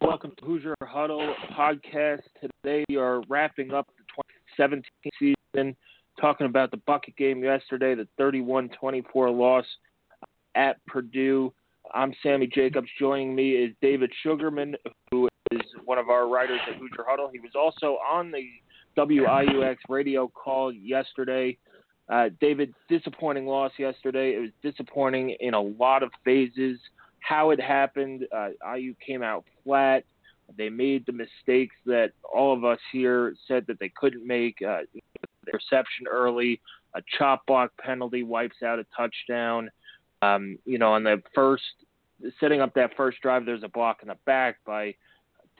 welcome to Hoosier Huddle podcast. Today we are wrapping up the 2017 season, talking about the bucket game yesterday, the 31-24 loss at Purdue. I'm Sammy Jacobs. Joining me is David Sugarman, who is one of our writers at Hoosier Huddle. He was also on the WIUX radio call yesterday. Uh, David, disappointing loss yesterday. It was disappointing in a lot of phases. How it happened, uh, IU came out flat. They made the mistakes that all of us here said that they couldn't make. Uh, reception early, a chop block penalty wipes out a touchdown. Um, you know, on the first setting up that first drive, there's a block in the back by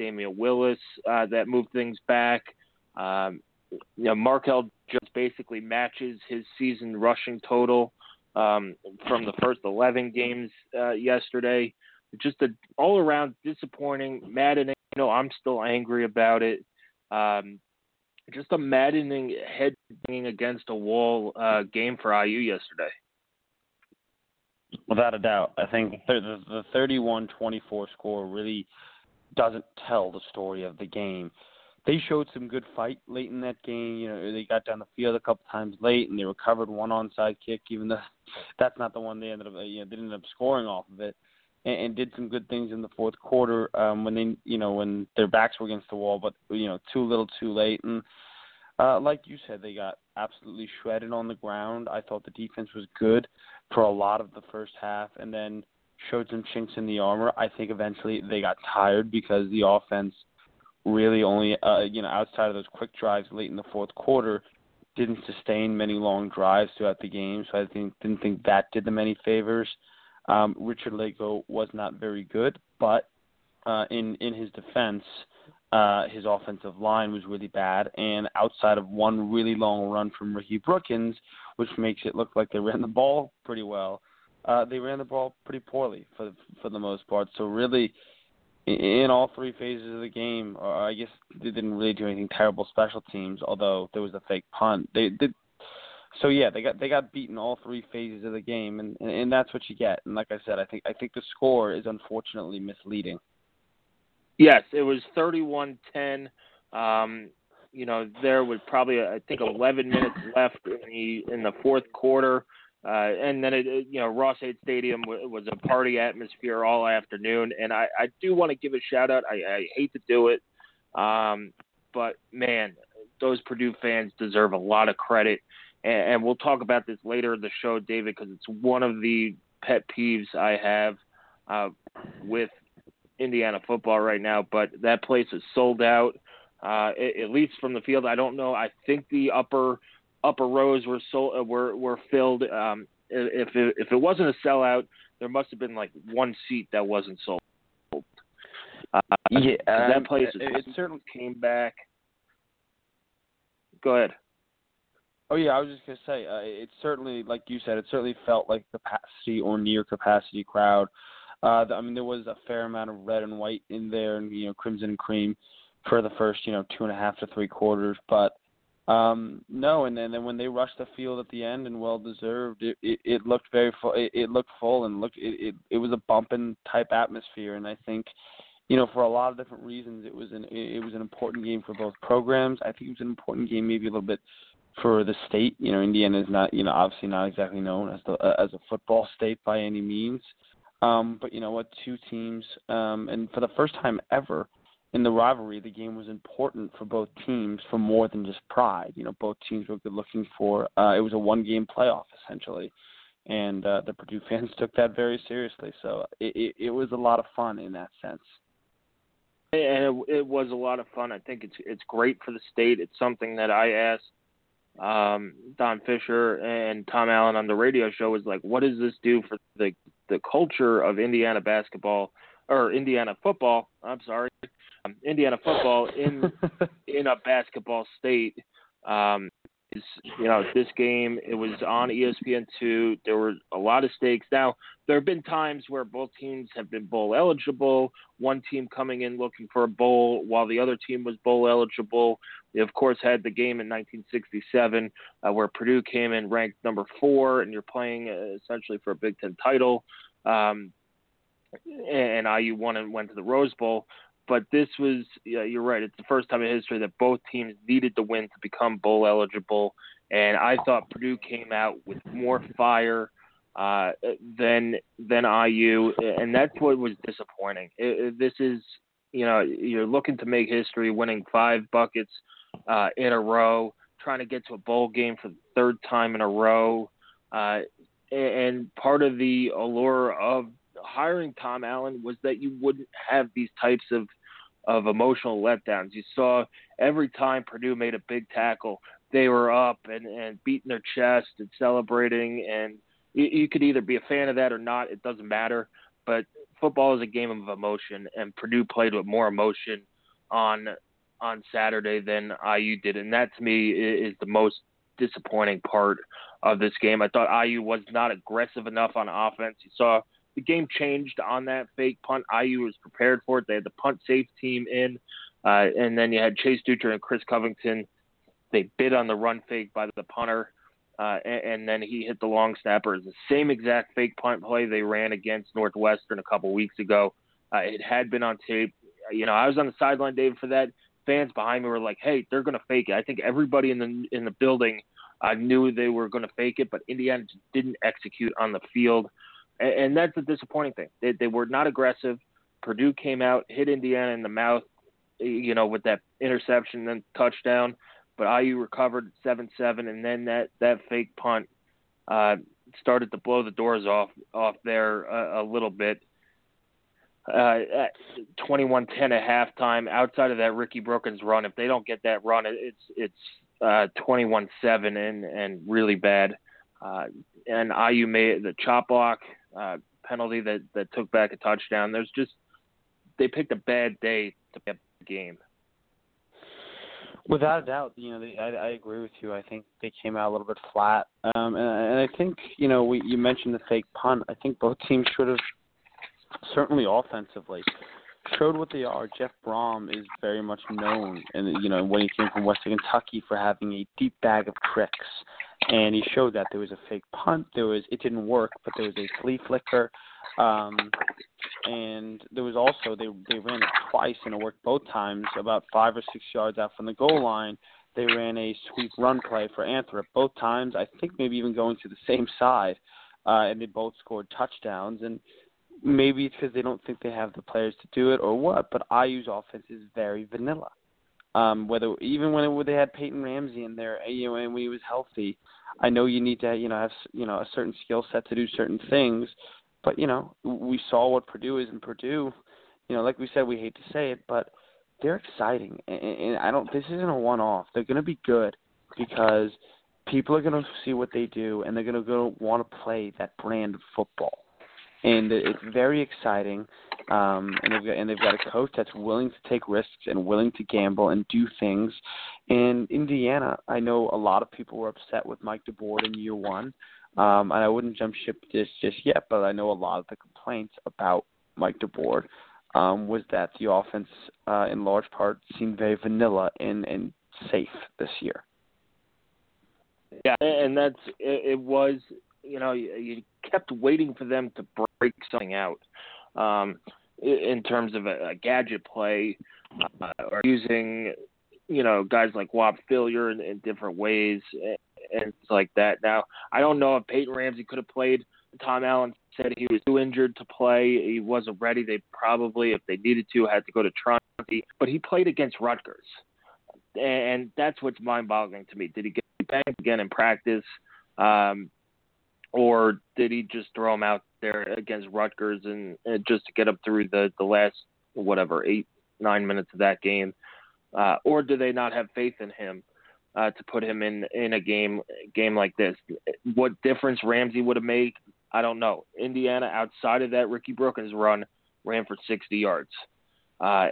Damion Willis uh, that moved things back. Um, you know, Markell just basically matches his season rushing total um, from the first 11 games uh, yesterday. Just a all around disappointing, maddening. You know, I'm still angry about it. Um, just a maddening head banging against a wall uh, game for IU yesterday. Without a doubt, I think the 31-24 score really doesn't tell the story of the game. They showed some good fight late in that game. You know, they got down the field a couple times late, and they recovered one onside kick, even though that's not the one they ended up. You know, they ended up scoring off of it, and, and did some good things in the fourth quarter um, when they, you know, when their backs were against the wall, but you know, too little, too late, and uh, like you said, they got absolutely shredded on the ground. I thought the defense was good for a lot of the first half, and then showed some chinks in the armor. I think eventually they got tired because the offense really only, uh, you know, outside of those quick drives late in the fourth quarter, didn't sustain many long drives throughout the game. So I think didn't think that did them any favors. Um, Richard Lagow was not very good, but uh, in in his defense, uh, his offensive line was really bad, and outside of one really long run from Ricky Brookins, which makes it look like they ran the ball pretty well, uh, they ran the ball pretty poorly for for the most part. So really, in all three phases of the game, or I guess they didn't really do anything terrible special teams. Although there was a fake punt, they did. So yeah, they got they got beaten all three phases of the game, and, and and that's what you get. And like I said, I think I think the score is unfortunately misleading. Yes, it was 31-10. Um, you know, there was probably I think 11 minutes left in the in the fourth quarter. Uh, and then it, you know Ross-Ade Stadium was a party atmosphere all afternoon, and I, I do want to give a shout out. I, I hate to do it, um, but man, those Purdue fans deserve a lot of credit, and, and we'll talk about this later in the show, David, because it's one of the pet peeves I have uh, with Indiana football right now. But that place is sold out, uh, at least from the field. I don't know. I think the upper upper rows were sold uh, were were filled. Um, if it, if it wasn't a sellout, there must have been like one seat that wasn't sold. Uh, yeah, that um, place it, it certainly came back. Go ahead. Oh yeah, I was just gonna say uh, it certainly, like you said, it certainly felt like capacity or near capacity crowd. Uh, I mean, there was a fair amount of red and white in there, and you know, crimson and cream for the first you know two and a half to three quarters. But um, no, and then, and when they rushed the field at the end and well deserved, it, it, it looked very full. It, it looked full and looked it, it it was a bumping type atmosphere, and I think, you know, for a lot of different reasons, it was an it was an important game for both programs. I think it was an important game, maybe a little bit for the state. You know, Indiana is not you know obviously not exactly known as the uh, as a football state by any means, um, but you know what, two teams, um, and for the first time ever in the rivalry, the game was important for both teams for more than just pride. You know, both teams were looking for. Uh, it was a one-game playoff essentially, and uh, the Purdue fans took that very seriously. So it, it, it was a lot of fun in that sense. And it, it was a lot of fun. I think it's it's great for the state. It's something that I asked um, Don Fisher and Tom Allen on the radio show was like, what does this do for the the culture of Indiana basketball or Indiana football? I'm sorry, um, Indiana football in in a basketball state. Um, is you know this game it was on ESPN two. There were a lot of stakes. Now there have been times where both teams have been bowl eligible. One team coming in looking for a bowl while the other team was bowl eligible. They of course had the game in 1967 uh, where Purdue came in ranked number four, and you're playing uh, essentially for a Big Ten title. Um, and IU won and went to the Rose Bowl but this was yeah, you're right. It's the first time in history that both teams needed to win to become bowl eligible, and I thought Purdue came out with more fire uh, than than IU, and that's what was disappointing. It, it, this is you know you're looking to make history, winning five buckets uh, in a row, trying to get to a bowl game for the third time in a row, uh, and part of the allure of hiring Tom Allen was that you wouldn't have these types of of emotional letdowns. You saw every time Purdue made a big tackle, they were up and, and beating their chest and celebrating. And you, you could either be a fan of that or not. It doesn't matter. But football is a game of emotion, and Purdue played with more emotion on on Saturday than IU did, and that to me is the most disappointing part of this game. I thought IU was not aggressive enough on offense. You saw the game changed on that fake punt. IU was prepared for it. They had the punt safe team in, uh, and then you had Chase Dutcher and Chris Covington. They bid on the run fake by the punter, uh, and, and then he hit the long snapper. It's the same exact fake punt play they ran against Northwestern a couple weeks ago. Uh, it had been on tape. You know, I was on the sideline, David, for that. Fans behind me were like, "Hey, they're going to fake it." I think everybody in the in the building uh, knew they were going to fake it, but Indiana didn't execute on the field and, and that's the disappointing thing. They, they were not aggressive. Purdue came out, hit Indiana in the mouth, you know, with that interception, then touchdown. But IU recovered seven seven, and then that that fake punt uh, started to blow the doors off off there a, a little bit. Uh, at 21-10 at halftime. Outside of that Ricky Brookins run, if they don't get that run, it's it's uh, 21-7 and and really bad. Uh, and IU made the chop block uh, penalty that that took back a touchdown. There's just they picked a bad day to play the game. Without a doubt, you know, they, I, I agree with you. I think they came out a little bit flat, um, and, and I think you know, we you mentioned the fake punt. I think both teams should have certainly offensively showed what they are. Jeff Brohm is very much known, and you know, when he came from Western Kentucky for having a deep bag of tricks and he showed that there was a fake punt. There was it didn't work, but there was a flea flicker, um, and there was also they they ran it twice and it worked both times. About five or six yards out from the goal line, they ran a sweep run play for Anthrop. Both times, I think maybe even going to the same side, uh, and they both scored touchdowns. And maybe it's because they don't think they have the players to do it or what. But IU's offense is very vanilla. Um, whether even when it, they had Peyton Ramsey in there, you know, and when he was healthy, I know you need to, you know, have you know a certain skill set to do certain things, but you know, we saw what Purdue is in Purdue. You know, like we said, we hate to say it, but they're exciting, and, and I don't. This isn't a one-off. They're going to be good because people are going to see what they do, and they're going to go want to play that brand of football, and it's very exciting. Um, and they've got and they've got a coach that's willing to take risks and willing to gamble and do things. In Indiana, I know a lot of people were upset with Mike DeBord in year one, um, and I wouldn't jump ship this just yet. But I know a lot of the complaints about Mike DeBord um, was that the offense, uh, in large part, seemed very vanilla and and safe this year. Yeah, and that's it, it was you know you, you kept waiting for them to break something out. Um, in terms of a, a gadget play uh, or using you know guys like Whop Philyor in, in different ways and, and like that. Now I don't know if Peyton Ramsey could have played. Tom Allen said he was too injured to play. He wasn't ready. They probably, if they needed to, had to go to Tronson but he played against Rutgers, and that's what's mind-boggling to me. Did he get banged again in practice, um, or did he just throw him out there against Rutgers and, and just to get up through the the last whatever eight nine minutes of that game, uh, or do they not have faith in him? Uh, to put him in in a game game like this, what difference Ramsey would have made, I don't know. Indiana, outside of that Ricky Brookins run, ran for 60 yards. Uh,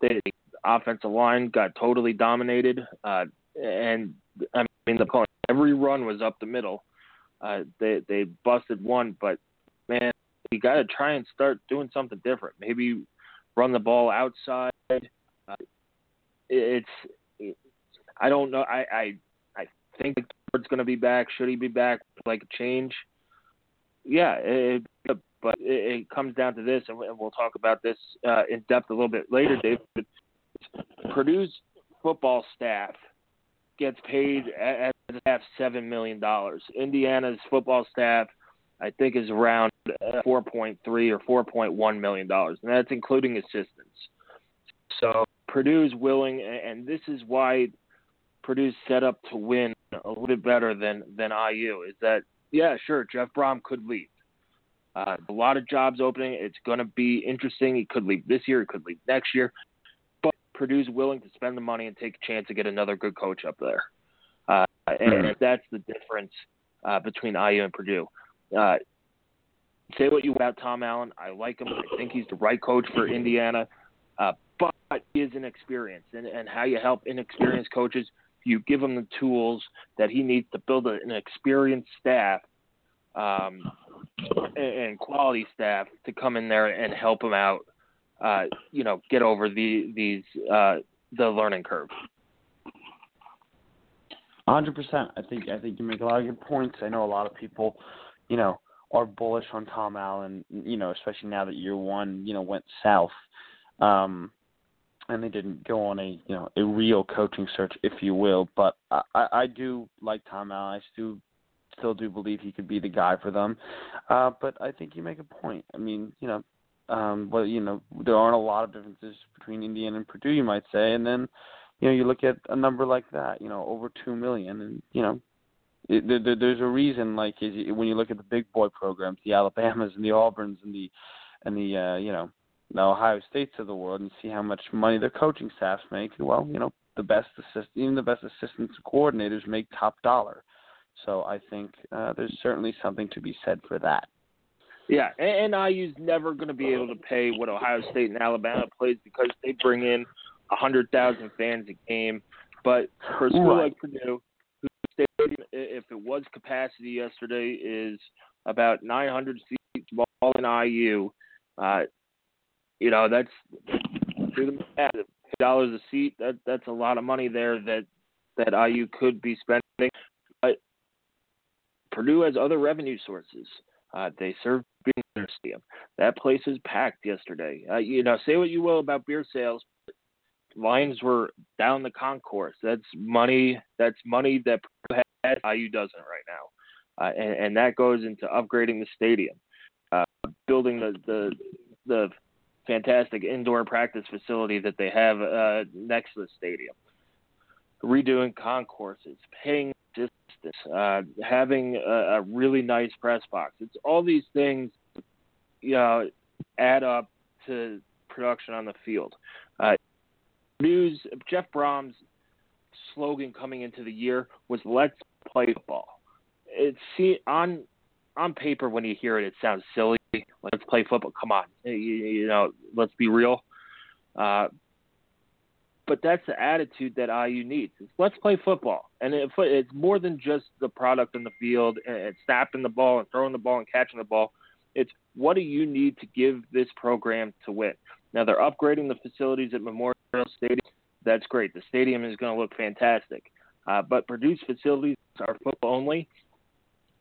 the offensive line got totally dominated, uh, and I mean the point. Every run was up the middle. Uh, they they busted one, but man, you got to try and start doing something different. Maybe run the ball outside. Uh, it's it, I don't know. I I I think it's going to be back. Should he be back? Like a change? Yeah, it, but it, it comes down to this, and we'll talk about this uh, in depth a little bit later, David. Purdue's football staff gets paid at staff seven million dollars. Indiana's football staff, I think, is around uh, four point three or four point one million dollars, and that's including assistants. So Purdue's willing, and this is why Purdue's set up to win a little bit better than than IU. Is that yeah, sure, Jeff Brohm could leave. Uh, a lot of jobs opening. It's going to be interesting. He could leave this year. He could leave next year. Purdue's willing to spend the money and take a chance to get another good coach up there. Uh, and mm-hmm. that's the difference uh, between IU and Purdue. Uh, say what you about Tom Allen. I like him. I think he's the right coach for Indiana. Uh, but he is inexperienced. And, and how you help inexperienced coaches, you give him the tools that he needs to build an experienced staff um, and quality staff to come in there and help him out. Uh, you know, get over the these uh, the learning curve. Hundred percent. I think I think you make a lot of good points. I know a lot of people, you know, are bullish on Tom Allen. You know, especially now that year one, you know, went south, um, and they didn't go on a you know a real coaching search, if you will. But I, I do like Tom Allen. I still still do believe he could be the guy for them. Uh, but I think you make a point. I mean, you know, um, well, you know, there aren't a lot of differences between Indiana and Purdue, you might say, and then, you know, you look at a number like that, you know, over two million, and you know, it, there, there's a reason. Like when you look at the big boy programs, the Alabamas and the Auburns and the and the uh, you know the Ohio States of the world, and see how much money their coaching staffs make. Well, you know, the best assist, even the best assistants and coordinators make top dollar. So I think uh, there's certainly something to be said for that. Yeah, and, and IU's never going to be able to pay what Ohio State and Alabama plays because they bring in a hundred thousand fans a game. But for a school right. like Purdue, stadium, if it was capacity yesterday, is about 900 seats, all in IU. Uh, you know, that's do the math. Dollars a seat. That that's a lot of money there that that IU could be spending. But Purdue has other revenue sources. Uh, they serve beer stadium. That place is packed yesterday. Uh, you know, say what you will about beer sales. Lines were down the concourse. That's money. That's money that has. IU doesn't right now, uh, and, and that goes into upgrading the stadium, uh, building the the the fantastic indoor practice facility that they have uh, next to the stadium, redoing concourses, paying distance, uh, having a, a really nice press box. It's all these things, you know, add up to production on the field. Uh, news Jeff Brohm's slogan coming into the year was "Let's play football." It's see on on paper when you hear it, it sounds silly. Let's play football. Come on, you, you know, let's be real. Uh, but that's the attitude that IU needs. It's, let's play football, and it, it's more than just the product in the field and snapping the ball and throwing the ball and catching the ball. It's what do you need to give this program to win? Now they're upgrading the facilities at Memorial Stadium. That's great. The stadium is going to look fantastic, uh, but Purdue's facilities are football only,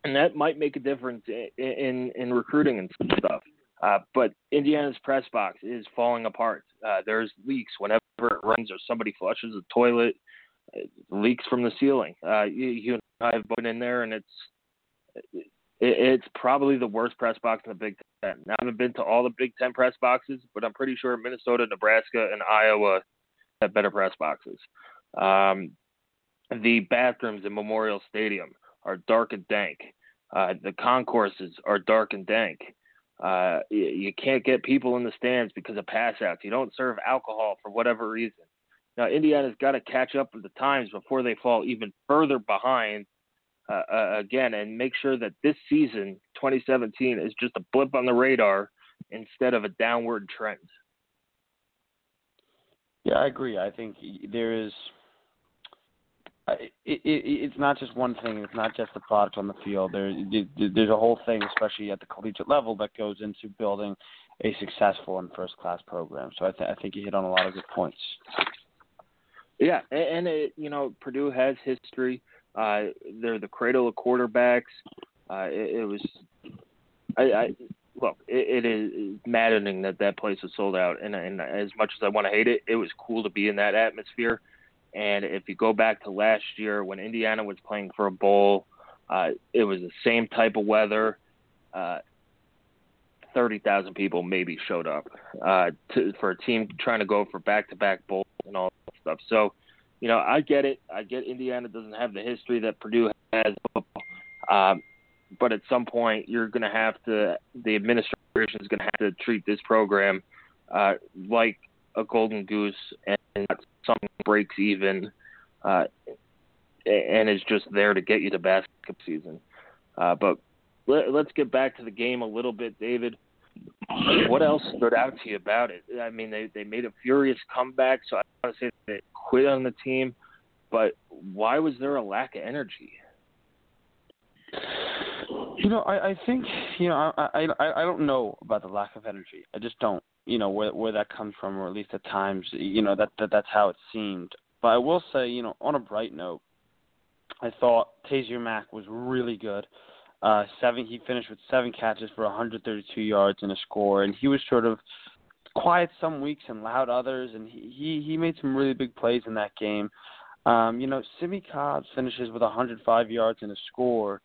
and that might make a difference in in, in recruiting and stuff. Uh, but Indiana's press box is falling apart. Uh, there's leaks whenever it rains or somebody flushes the toilet. It leaks from the ceiling. Uh, you, you and I have been in there, and it's it, it's probably the worst press box in the Big Ten. Now, I haven't been to all the Big Ten press boxes, but I'm pretty sure Minnesota, Nebraska, and Iowa have better press boxes. Um, the bathrooms in Memorial Stadium are dark and dank. Uh, the concourses are dark and dank. Uh, you, you can't get people in the stands because of pass outs. You don't serve alcohol for whatever reason. Now, Indiana's got to catch up with the times before they fall even further behind uh, uh, again and make sure that this season, 2017, is just a blip on the radar instead of a downward trend. Yeah, I agree. I think there is. It, it, it's not just one thing. It's not just the product on the field. There, there's a whole thing, especially at the collegiate level, that goes into building a successful and first-class program. So I, th- I think you hit on a lot of good points. Yeah, and it, you know Purdue has history. Uh, they're the cradle of quarterbacks. Uh, it, it was, I, I look, it, it is maddening that that place was sold out. And, and as much as I want to hate it, it was cool to be in that atmosphere. And if you go back to last year when Indiana was playing for a bowl, uh, it was the same type of weather. Uh, Thirty thousand people maybe showed up uh, to, for a team trying to go for back-to-back bowls and all that stuff. So, you know, I get it. I get Indiana doesn't have the history that Purdue has, um, but at some point you're going to have to. The administration is going to have to treat this program uh, like a golden goose and something breaks even, uh, and is just there to get you to basketball season. Uh, but let, us get back to the game a little bit, David. What else stood out to you about it? I mean, they they made a furious comeback, so I want to say they quit on the team, but why was there a lack of energy? You know, I, I think you know I, I I don't know about the lack of energy. I just don't. You know where where that comes from, or at least at times, you know that, that that's how it seemed. But I will say, you know, on a bright note, I thought Taysir Mack was really good. Uh, seven. He finished with seven catches for 132 yards and a score, and he was sort of quiet some weeks and loud others, and he he, made some really big plays in that game. Um, you know, Simmie Cobbs finishes with 105 yards and a score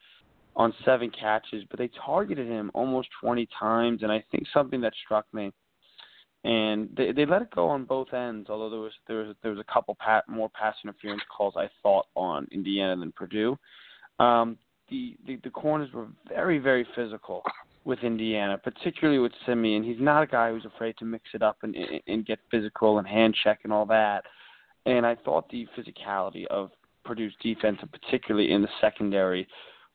on seven catches, but they targeted him almost 20 times, and I think something that struck me. And they they let it go on both ends, although there was there was there was a couple pat, more pass interference calls I thought on Indiana than Purdue. Um, the, the the corners were very very physical with Indiana, particularly with Simeon. He's not a guy who's afraid to mix it up and and get physical and hand check and all that. And I thought the physicality of Purdue's defense, and particularly in the secondary,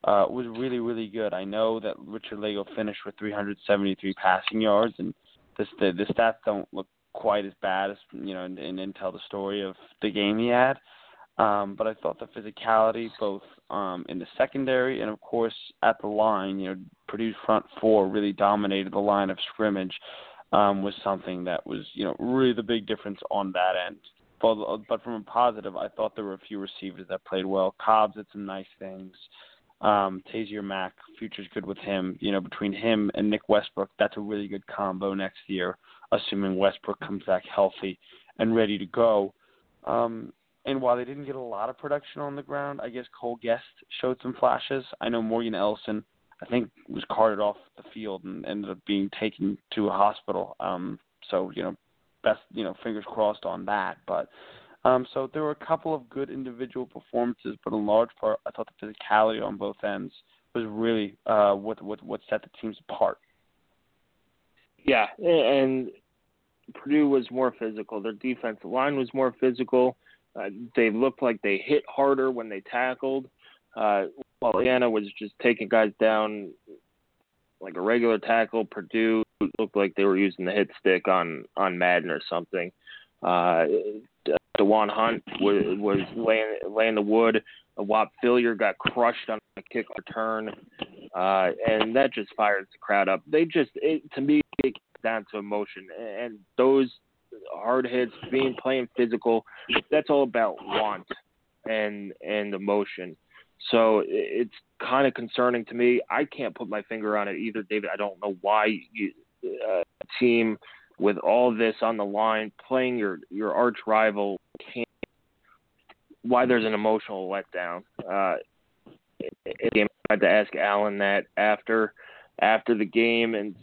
uh, was really really good. I know that Richard Lagow finished with 373 passing yards, and the the, the stats don't look quite as bad as you know, and, and, and tell the story of the game he had. Um, but I thought the physicality, both um, in the secondary and of course at the line, you know, Purdue's front four really dominated the line of scrimmage. Um, was something that was, you know, really the big difference on that end. But, but from a positive, I thought there were a few receivers that played well. Cobbs did some nice things. Um, Taysir Mack, future's good with him. You know, between him and Nick Westbrook, that's a really good combo next year, assuming Westbrook comes back healthy and ready to go. Um, and while they didn't get a lot of production on the ground, I guess Cole Guest showed some flashes. I know Morgan Ellison, I think, was carted off the field and ended up being taken to a hospital. Um, so you know, best you know, fingers crossed on that. But um, so there were a couple of good individual performances, but in large part, I thought the physicality on both ends was really uh, what what what set the teams apart. Yeah, and Purdue was more physical. Their defensive line was more physical. Uh, they looked like they hit harder when they tackled. Uh, while Indiana was just taking guys down like a regular tackle, Purdue looked like they were using the hit stick on on Madden or something. Uh, Da'Wan Hunt was, was laying laying the wood. Whop Philyor got crushed on a kick return, uh, and that just fires the crowd up. They just, it, to me, it down to emotion, and those hard hits, being playing physical. That's all about want and and emotion. So it's kind of concerning to me. I can't put my finger on it either, David. I don't know why you, uh, team with all this on the line, playing your your arch rival. Why there's an emotional letdown. Uh, I to ask Allen that after after the game and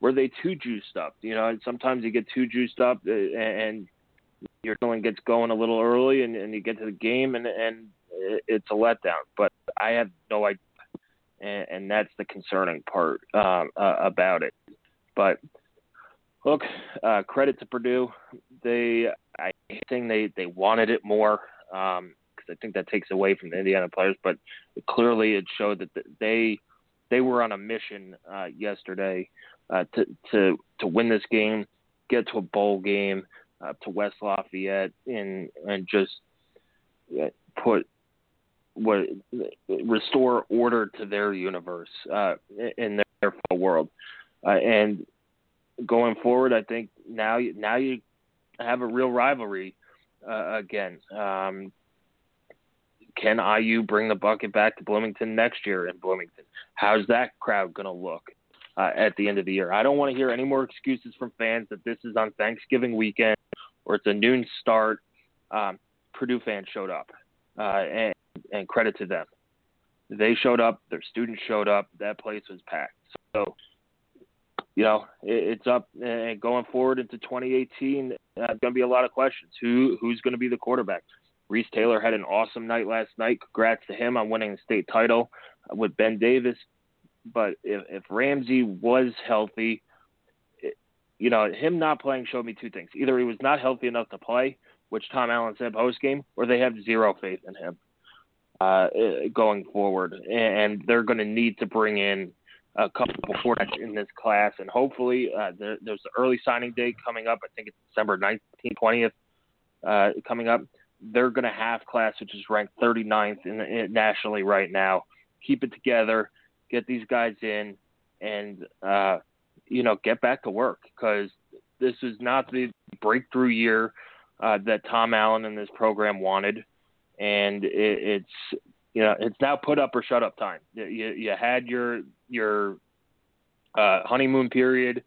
were they too juiced up? You know, sometimes you get too juiced up uh, and your feeling gets going a little early, and, and you get to the game, and and it's a letdown. But I have no idea, and, and that's the concerning part um, uh, about it. But look, uh, credit to Purdue. They, I think they they wanted it more because um, I think that takes away from the Indiana players. But clearly, it showed that they they were on a mission uh, yesterday uh, to to to win this game, get to a bowl game, uh, to West Lafayette, and and just put what restore order to their universe uh, in their world, uh, and going forward, I think now now you have a real rivalry uh, again. Um, can IU bring the bucket back to Bloomington next year in Bloomington? How's that crowd going to look uh, at the end of the year? I don't want to hear any more excuses from fans that this is on Thanksgiving weekend or it's a noon start. Um, Purdue fans showed up, uh, and, and credit to them. They showed up. Their students showed up. That place was packed. So, you know, it, it's up and going forward into 2018. Uh, going to be a lot of questions. Who who's going to be the quarterback? Reese Taylor had an awesome night last night. Congrats to him on winning the state title with Ben Davis. But if, if Ramsey was healthy, it, you know, him not playing showed me two things. Either he was not healthy enough to play, which Tom Allen said post game, or they have zero faith in him uh, going forward. And they're going to need to bring in a couple quarterbacks in this class. And hopefully, uh, there, there's the early signing date coming up. I think it's December 19th, 20th uh, coming up they're going to have class, which is ranked 39th in, in, nationally right now. Keep it together, get these guys in, and uh, you know get back to work because this is not the breakthrough year uh, that Tom Allen and this program wanted, and it, it's you know it's now put up or shut up time. You, you had your your uh, honeymoon period,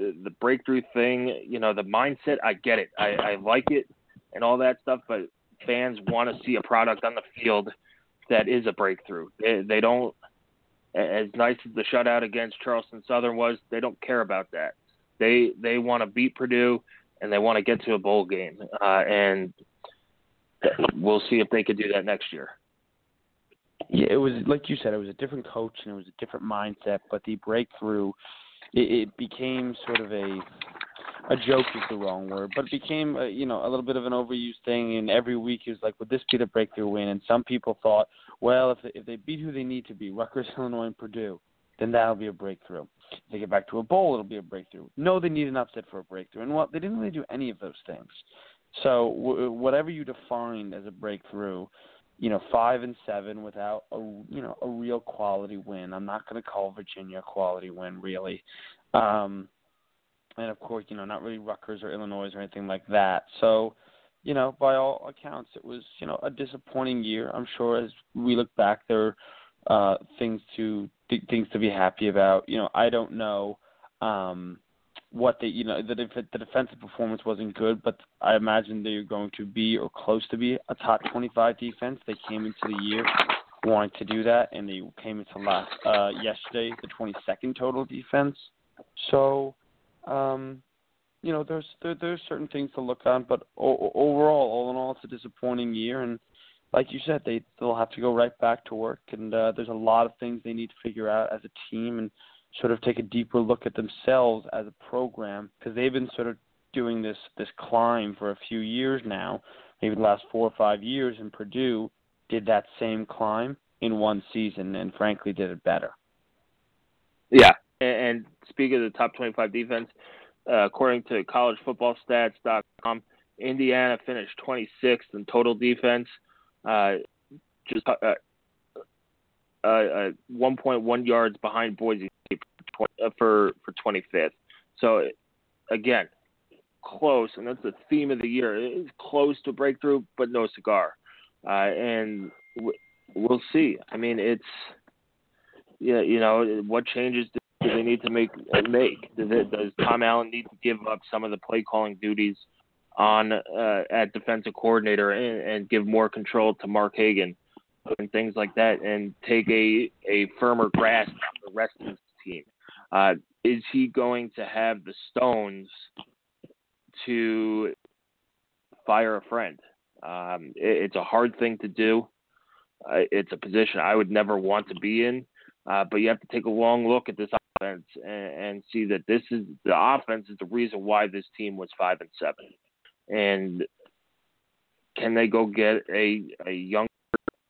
uh, the breakthrough thing. You know the mindset. I get it. I, I like it and all that stuff, but fans want to see a product on the field that is a breakthrough. They, they don't, as nice as the shutout against Charleston Southern was, they don't care about that. They they want to beat Purdue and they want to get to a bowl game, uh, and we'll see if they could do that next year. Yeah, it was like you said, it was a different coach and it was a different mindset, but the breakthrough, it, it became sort of a a joke is the wrong word, but it became a, you know a little bit of an overused thing. And every week it was like, would this be the breakthrough win? And some people thought, well, if if they beat who they need to be, Rutgers, Illinois, and Purdue, then that'll be a breakthrough. If they get back to a bowl, it'll be a breakthrough. No, they need an upset for a breakthrough. And what they didn't really do any of those things. So w- whatever you defined as a breakthrough, you know, five and seven without a you know a real quality win. I'm not going to call Virginia a quality win, really. Um, and of course, you know, not really Rutgers or Illinois or anything like that. So, you know, by all accounts, it was you know a disappointing year. I'm sure as we look back, there are uh, things to th- things to be happy about. You know, I don't know um, what they, you know, the def- the defensive performance wasn't good, but I imagine they're going to be or close to be a top 25 defense. They came into the year wanting to do that, and they came into last uh, yesterday the 22nd total defense. So um, you know, there's there, there's certain things to look on, but o- overall, all in all, it's a disappointing year. And like you said, they they'll have to go right back to work, and uh, there's a lot of things they need to figure out as a team and sort of take a deeper look at themselves as a program because they've been sort of doing this this climb for a few years now, maybe the last four or five years. And Purdue did that same climb in one season, and frankly, did it better. Yeah, and speaking of the top 25 defense, uh, according to collegefootballstats.com, Indiana finished 26th in total defense, uh, just uh, uh, uh 1.1 yards behind Boise for for 25th. So again, close, and that's the theme of the year. It's close to breakthrough, but no cigar. Uh, and we'll see. I mean, it's yeah, you know, what changes do they need to make make? Does, it, does Tom Allen need to give up some of the play calling duties on uh, at defensive coordinator and, and give more control to Mark Hagen? and things like that, and take a a firmer grasp on the rest of the team. Uh, is he going to have the stones to fire a friend? Um, it, it's a hard thing to do. Uh, it's a position I would never want to be in, uh, but you have to take a long look at this offense and, and see that this is the offense is the reason why this team was five and seven. And can they go get a a younger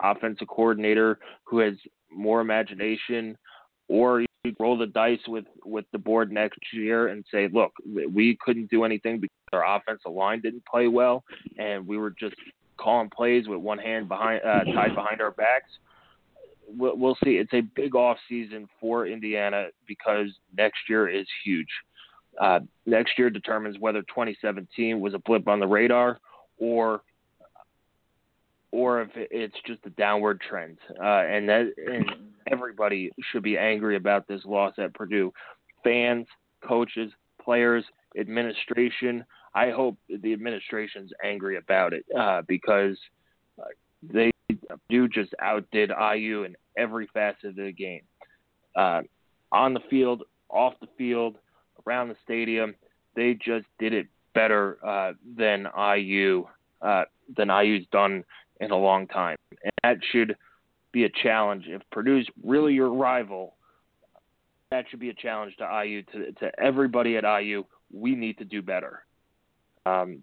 offensive coordinator who has more imagination, or roll the dice with with DeBord next year and say, look, we couldn't do anything because our offensive line didn't play well, and we were just calling plays with one hand behind uh, tied behind our backs. We'll, we'll see. It's a big off season for Indiana because next year is huge. Uh, next year determines whether 2017 was a blip on the radar or or if it's just a downward trend. Uh, and that and everybody should be angry about this loss at Purdue. Fans, coaches, players, administration. I hope the administration's angry about it uh, because they do just outdid IU in every facet of the game. Uh, on the field, off the field, around the stadium, they just did it better uh, than IU uh, than IU's done in a long time. And that should be a challenge. If Purdue's really your rival, that should be a challenge to IU, to, to everybody at IU. We need to do better. Um,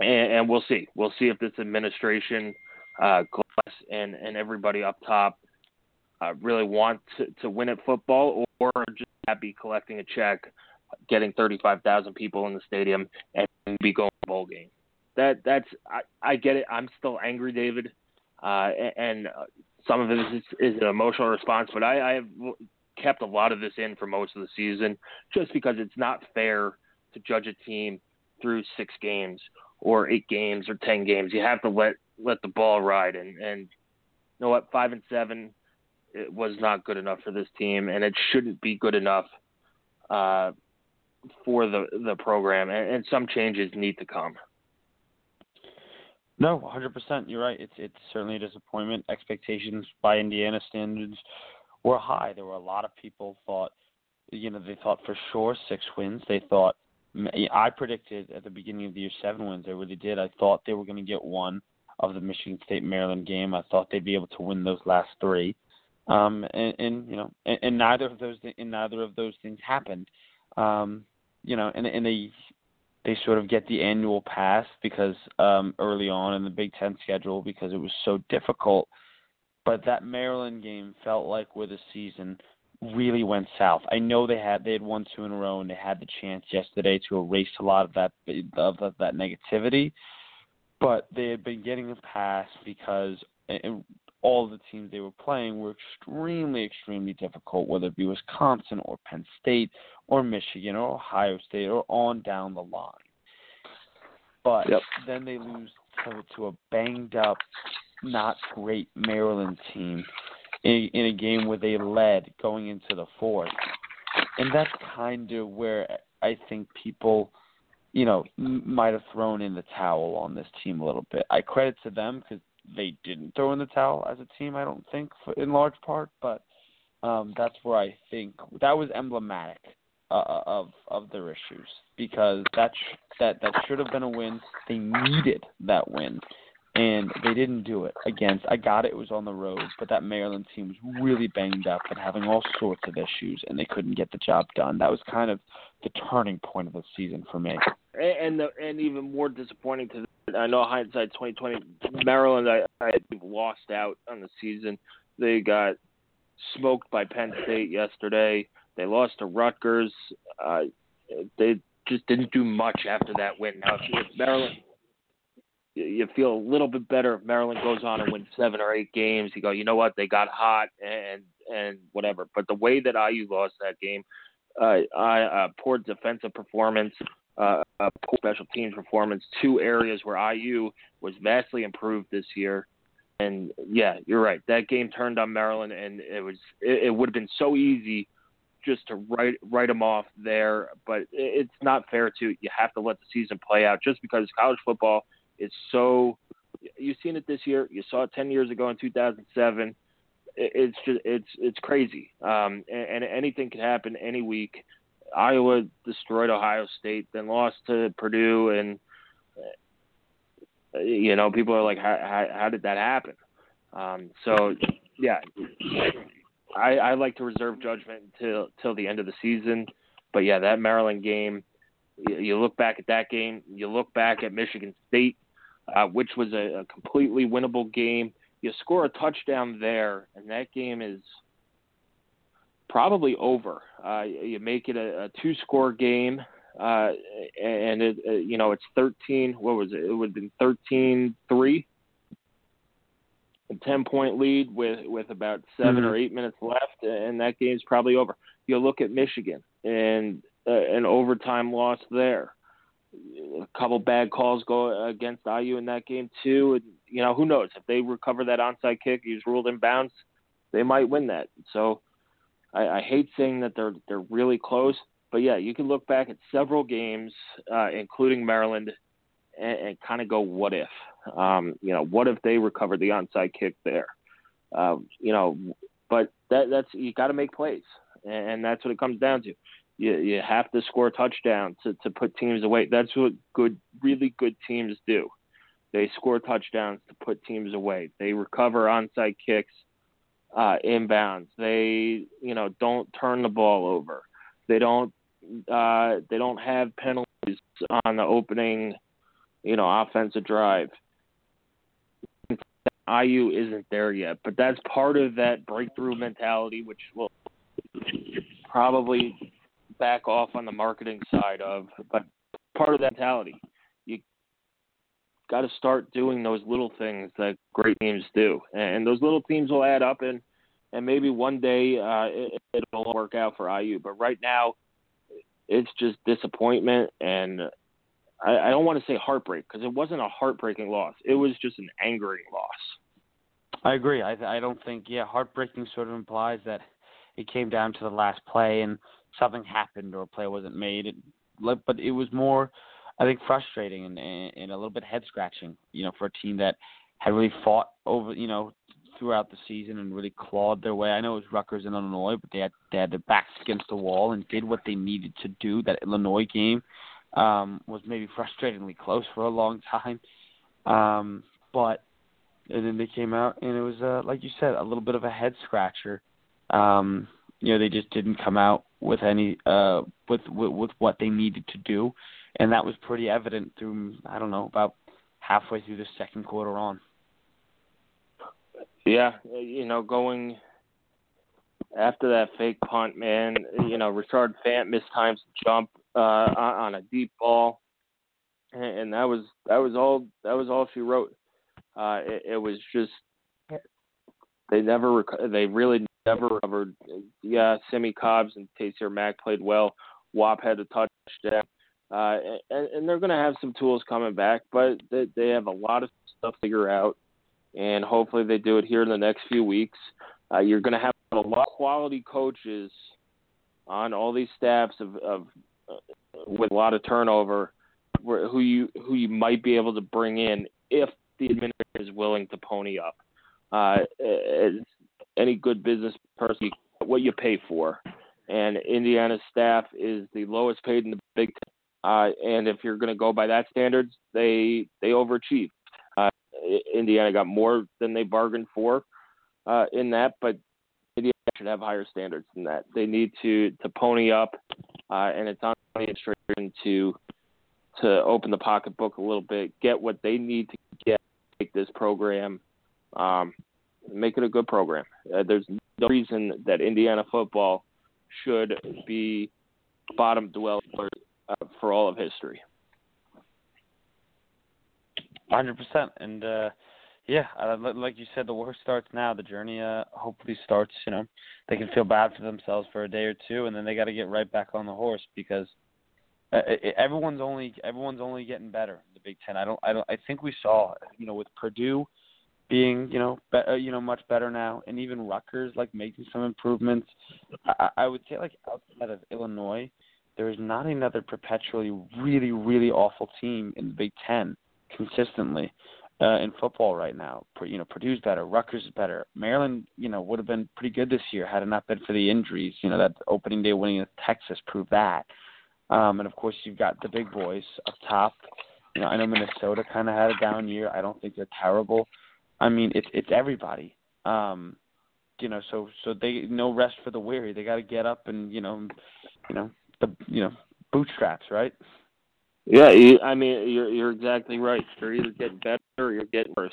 and, and, we'll see. We'll see if this administration, uh, Glass, and, and everybody up top uh, really want to, to win at football or just happy collecting a check, getting 35,000 people in the stadium, and be going to bowl game that that's I, I get it. I'm still angry, David, uh, and, uh, some of it is, is an emotional response. But I, I have kept a lot of this in for most of the season, just because it's not fair to judge a team through six games or eight games or ten games. You have to let let the ball ride, and and you know what, five and seven, it was not good enough for this team, and it shouldn't be good enough. Uh, for the the program, and, and some changes need to come. No, 100%. You're right. It's it's certainly a disappointment. Expectations by Indiana standards were high. There were a lot of people thought, you know, they thought for sure six wins. They thought I predicted at the beginning of the year seven wins. I really did. I thought they were going to get one of the Michigan State Maryland game. I thought they'd be able to win those last three. Um, and, and you know, and, and neither of those and neither of those things happened. Um, you know, and and they they sort of get the annual pass because um, early on in the Big Ten schedule because it was so difficult. But that Maryland game felt like where the season really went south. I know they had they had won two in a row and they had the chance yesterday to erase a lot of that of that negativity, but they had been getting a pass because all the teams they were playing were extremely, extremely difficult, whether it be Wisconsin or Penn State or Michigan or Ohio State or on down the line. But yep. then they lose to, to a banged up, not great Maryland team in, in a game where they led going into the fourth. And that's kind of where I think people, you know, might have thrown in the towel on this team a little bit. I credit to them because they didn't throw in the towel as a team. I don't think, for, in large part, but um, that's where I think that was emblematic uh, uh, of of their issues because that sh- that that should have been a win. They needed that win, and they didn't do it. Against I got it, it was on the road, but that Maryland team was really banged up and having all sorts of issues, and they couldn't get the job done. That was kind of the turning point of the season for me. And the, and even more disappointing to I know hindsight 2020. Maryland, I, I lost out on the season. They got smoked by Penn State yesterday. They lost to Rutgers. Uh, they just didn't do much after that win. Now, if Maryland, you feel a little bit better if Maryland goes on and wins seven or eight games. You go, you know what? They got hot and and whatever. But the way that IU lost that game, uh, I uh, poor defensive performance uh, a special teams performance, two areas where IU was vastly improved this year. And yeah, you're right. That game turned on Maryland, and it was it, it would have been so easy just to write write them off there. But it's not fair to. You have to let the season play out. Just because college football is so you've seen it this year. You saw it ten years ago in 2007. It's just it's it's crazy, um, and, and anything could happen any week. Iowa destroyed Ohio State, then lost to Purdue, and you know people are like, how how, did that happen? Um, so yeah, I, I like to reserve judgment until till the end of the season. But yeah, that Maryland game, you look back at that game, you look back at Michigan State, uh, which was a, a completely winnable game. You score a touchdown there, and that game is probably over. Uh, you make it a, a two-score game, uh, and it, uh, you know it's 13. What was it? It would have been 13-3 a 10 point lead with with about 7 mm-hmm. or 8 minutes left and that game's probably over. You look at Michigan and uh, an overtime loss there. A couple bad calls go against IU in that game too. And, you know, who knows if they recover that onside kick, he's ruled in bounds, they might win that. So I, I hate saying that they're they're really close, but yeah, you can look back at several games, uh, including Maryland, and, and kind of go, what if? Um, you know, what if they recover the onside kick there? Uh, you know, but that that's you got to make plays, and, and that's what it comes down to. You you have to score a touchdown to to put teams away. That's what good, really good teams do. They score touchdowns to put teams away. They recover onside kicks, uh, inbounds. They you know don't turn the ball over. They don't uh, they don't have penalties on the opening you know offensive drive. IU isn't there yet, but that's part of that breakthrough mentality, which will probably back off on the marketing side of, but part of that mentality. You got to start doing those little things that great teams do, and those little teams will add up, and and maybe one day uh, it, it'll work out for IU. But right now, it's just disappointment, and I, I don't want to say heartbreak because it wasn't a heartbreaking loss. It was just an angering loss. I agree. I I don't think yeah, heartbreaking sort of implies that it came down to the last play and something happened or a play wasn't made. It, but it was more, I think, frustrating and, and a little bit head scratching. You know, for a team that had really fought over, you know, throughout the season and really clawed their way. I know it was Rutgers and Illinois, but they had they had their backs against the wall and did what they needed to do. That Illinois game um, was maybe frustratingly close for a long time, um, but and then they came out and it was uh, like you said, a little bit of a head scratcher. Um, you know, they just didn't come out with any uh, with, with with what they needed to do, and that was pretty evident through I don't know about halfway through the second quarter on. Yeah, you know, going after that fake punt, man, you know, Rashard Fant missed times jump uh, on a deep ball, and that was that was all that was all she wrote. Uh, it, it was just they never rec- they really never recovered. Yeah, Simmie Cobbs and Taysir Mack played well. Whop had a touchdown. Uh, and, and they're going to have some tools coming back, but they, they have a lot of stuff to figure out, and hopefully they do it here in the next few weeks. Uh, you're going to have a lot of quality coaches on all these staffs of, of uh, with a lot of turnover, who you who you might be able to bring in if the administrator is willing to pony up. Uh, any good business person, what you pay for, and Indiana's staff is the lowest paid in the Big Ten. Uh, and if you're going to go by that standards, they they overachieved. Uh, Indiana got more than they bargained for uh, in that, but Indiana should have higher standards than that. They need to to pony up, uh, and it's on the administration to to open the pocketbook a little bit, get what they need to get, this program, um, make it a good program. Uh, there's no reason that Indiana football should be bottom dweller uh, for all of history. Hundred percent, and uh, yeah, uh, like you said, the work starts now. The journey uh, hopefully starts. You know, they can feel bad for themselves for a day or two, and then they got to get right back on the horse because uh, everyone's only everyone's only getting better. In the Big Ten. I don't. I don't. I think we saw. You know, with Purdue being you know be, uh, you know much better now, and even Rutgers like making some improvements. I, I would say like outside of Illinois, there is not another perpetually really really awful team in the Big Ten consistently. uh, in football right now. You know, Purdue's better, Rutgers is better. Maryland, you know, would have been pretty good this year had it not been for the injuries. You know, that opening day winning with Texas proved that. Um, and of course, you've got the big boys up top. You know, I know Minnesota kind of had a down year. I don't think they're terrible. I mean, it's it's everybody. Um, you know, so so they no rest for the weary. They got to get up and you know, you know the you know bootstraps, right? Yeah, you, I mean you're you're exactly right. You're either getting better or you're getting worse,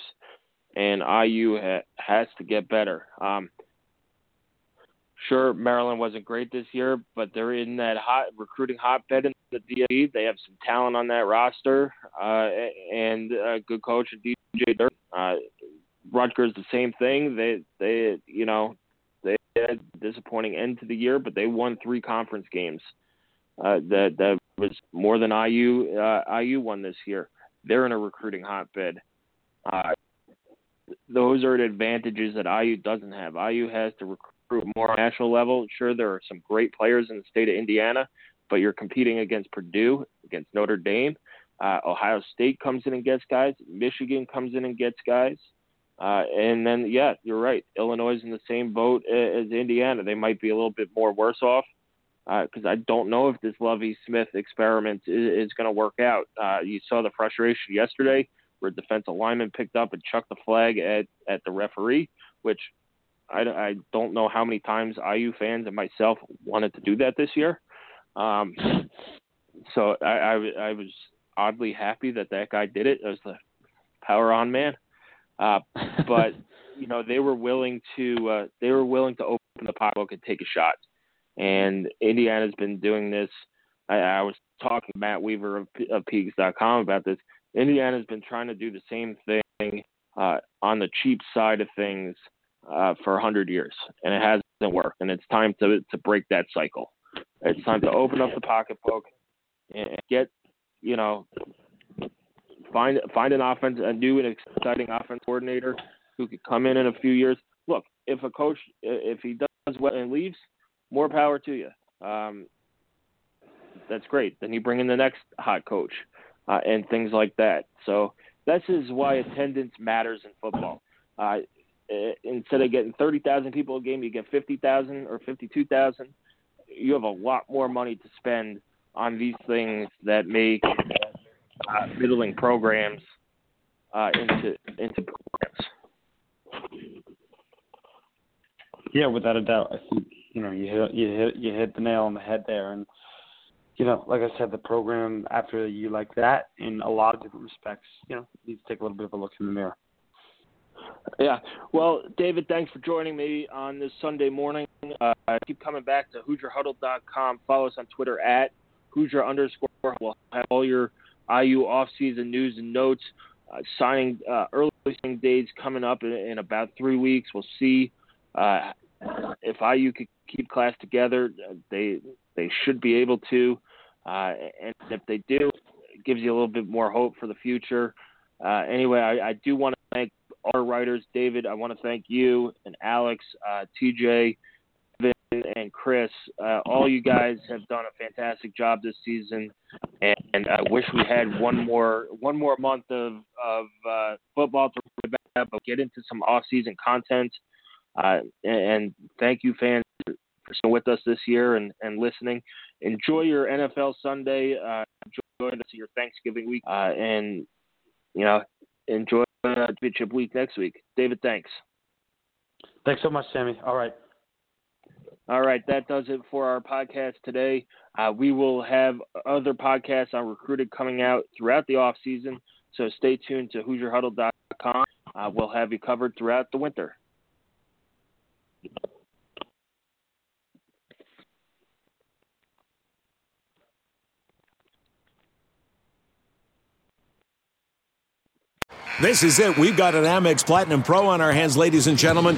and IU ha- has to get better. Um, sure, Maryland wasn't great this year, but they're in that hot recruiting hotbed in the DMV. They have some talent on that roster, uh, and a good coach, DJ Durkin. Uh, Rutgers the same thing. They they you know they had a disappointing end to the year, but they won three conference games. Uh, that that was more than IU uh, IU won this year. They're in a recruiting hotbed. Uh, those are advantages that IU doesn't have. IU has to recruit more national level. Sure, there are some great players in the state of Indiana, but you're competing against Purdue, against Notre Dame. Uh, Ohio State comes in and gets guys. Michigan comes in and gets guys. Uh, and then, yeah, you're right. Illinois is in the same boat as Indiana. They might be a little bit more worse off because uh, I don't know if this Lovie Smith experiment is, is going to work out. Uh, you saw the frustration yesterday where defensive lineman picked up and chucked the flag at, at the referee, which I, I don't know how many times IU fans and myself wanted to do that this year. Um, so I, I, I was oddly happy that that guy did it as the power on man. Uh, but you know they were willing to uh, they were willing to open the pocketbook and take a shot. And Indiana's been doing this. I, I was talking to Matt Weaver of, of Peegs.com about this. Indiana's been trying to do the same thing uh, on the cheap side of things uh, for a hundred years, and it hasn't worked. And it's time to to break that cycle. It's time to open up the pocketbook and get, you know, Find find an offense, a new and exciting offense coordinator who could come in in a few years. Look, if a coach, if he does well and leaves, more power to you. Um, that's great. Then you bring in the next hot coach uh, and things like that. So this is why attendance matters in football. Uh, instead of getting 30,000 people a game, you get 50,000 or 52,000. You have a lot more money to spend on these things that make uh, middling programs uh, into into programs. Yeah, without a doubt. I think you know you hit you hit you hit the nail on the head there, and you know, like I said, the program after you like that, in a lot of different respects, you know, needs to take a little bit of a look in the mirror. Yeah. Well, David, thanks for joining me on this Sunday morning. Uh, keep coming back to HoosierHuddle.com. Follow us on Twitter at Hoosier underscore. We'll have all your IU offseason news and notes. Uh, signing uh, early signing dates coming up in, in, about three weeks. We'll see uh, if IU could keep class together. They they should be able to, uh, and if they do, it gives you a little bit more hope for the future. Uh, anyway, I, I do want to thank our writers, David. I want to thank you and Alex, uh, TJ, and Chris. all you guys have done a fantastic job this season and, and I wish we had one more one more month of of uh, football to but get into some off season content. Uh, and, and, thank you, fans, for staying with us this year and, and listening. Enjoy your NFL Sunday. Uh, enjoy your Thanksgiving week, uh, and you know enjoy uh, championship week next week. David, thanks. Thanks so much, Sammy. All right. All right, that does it for our podcast today. Uh, we will have other podcasts on recruited coming out throughout the off season, so stay tuned to HoosierHuddle.com. Uh, we'll have you covered throughout the winter. This is it. We've got an Amex Platinum Pro on our hands, ladies and gentlemen.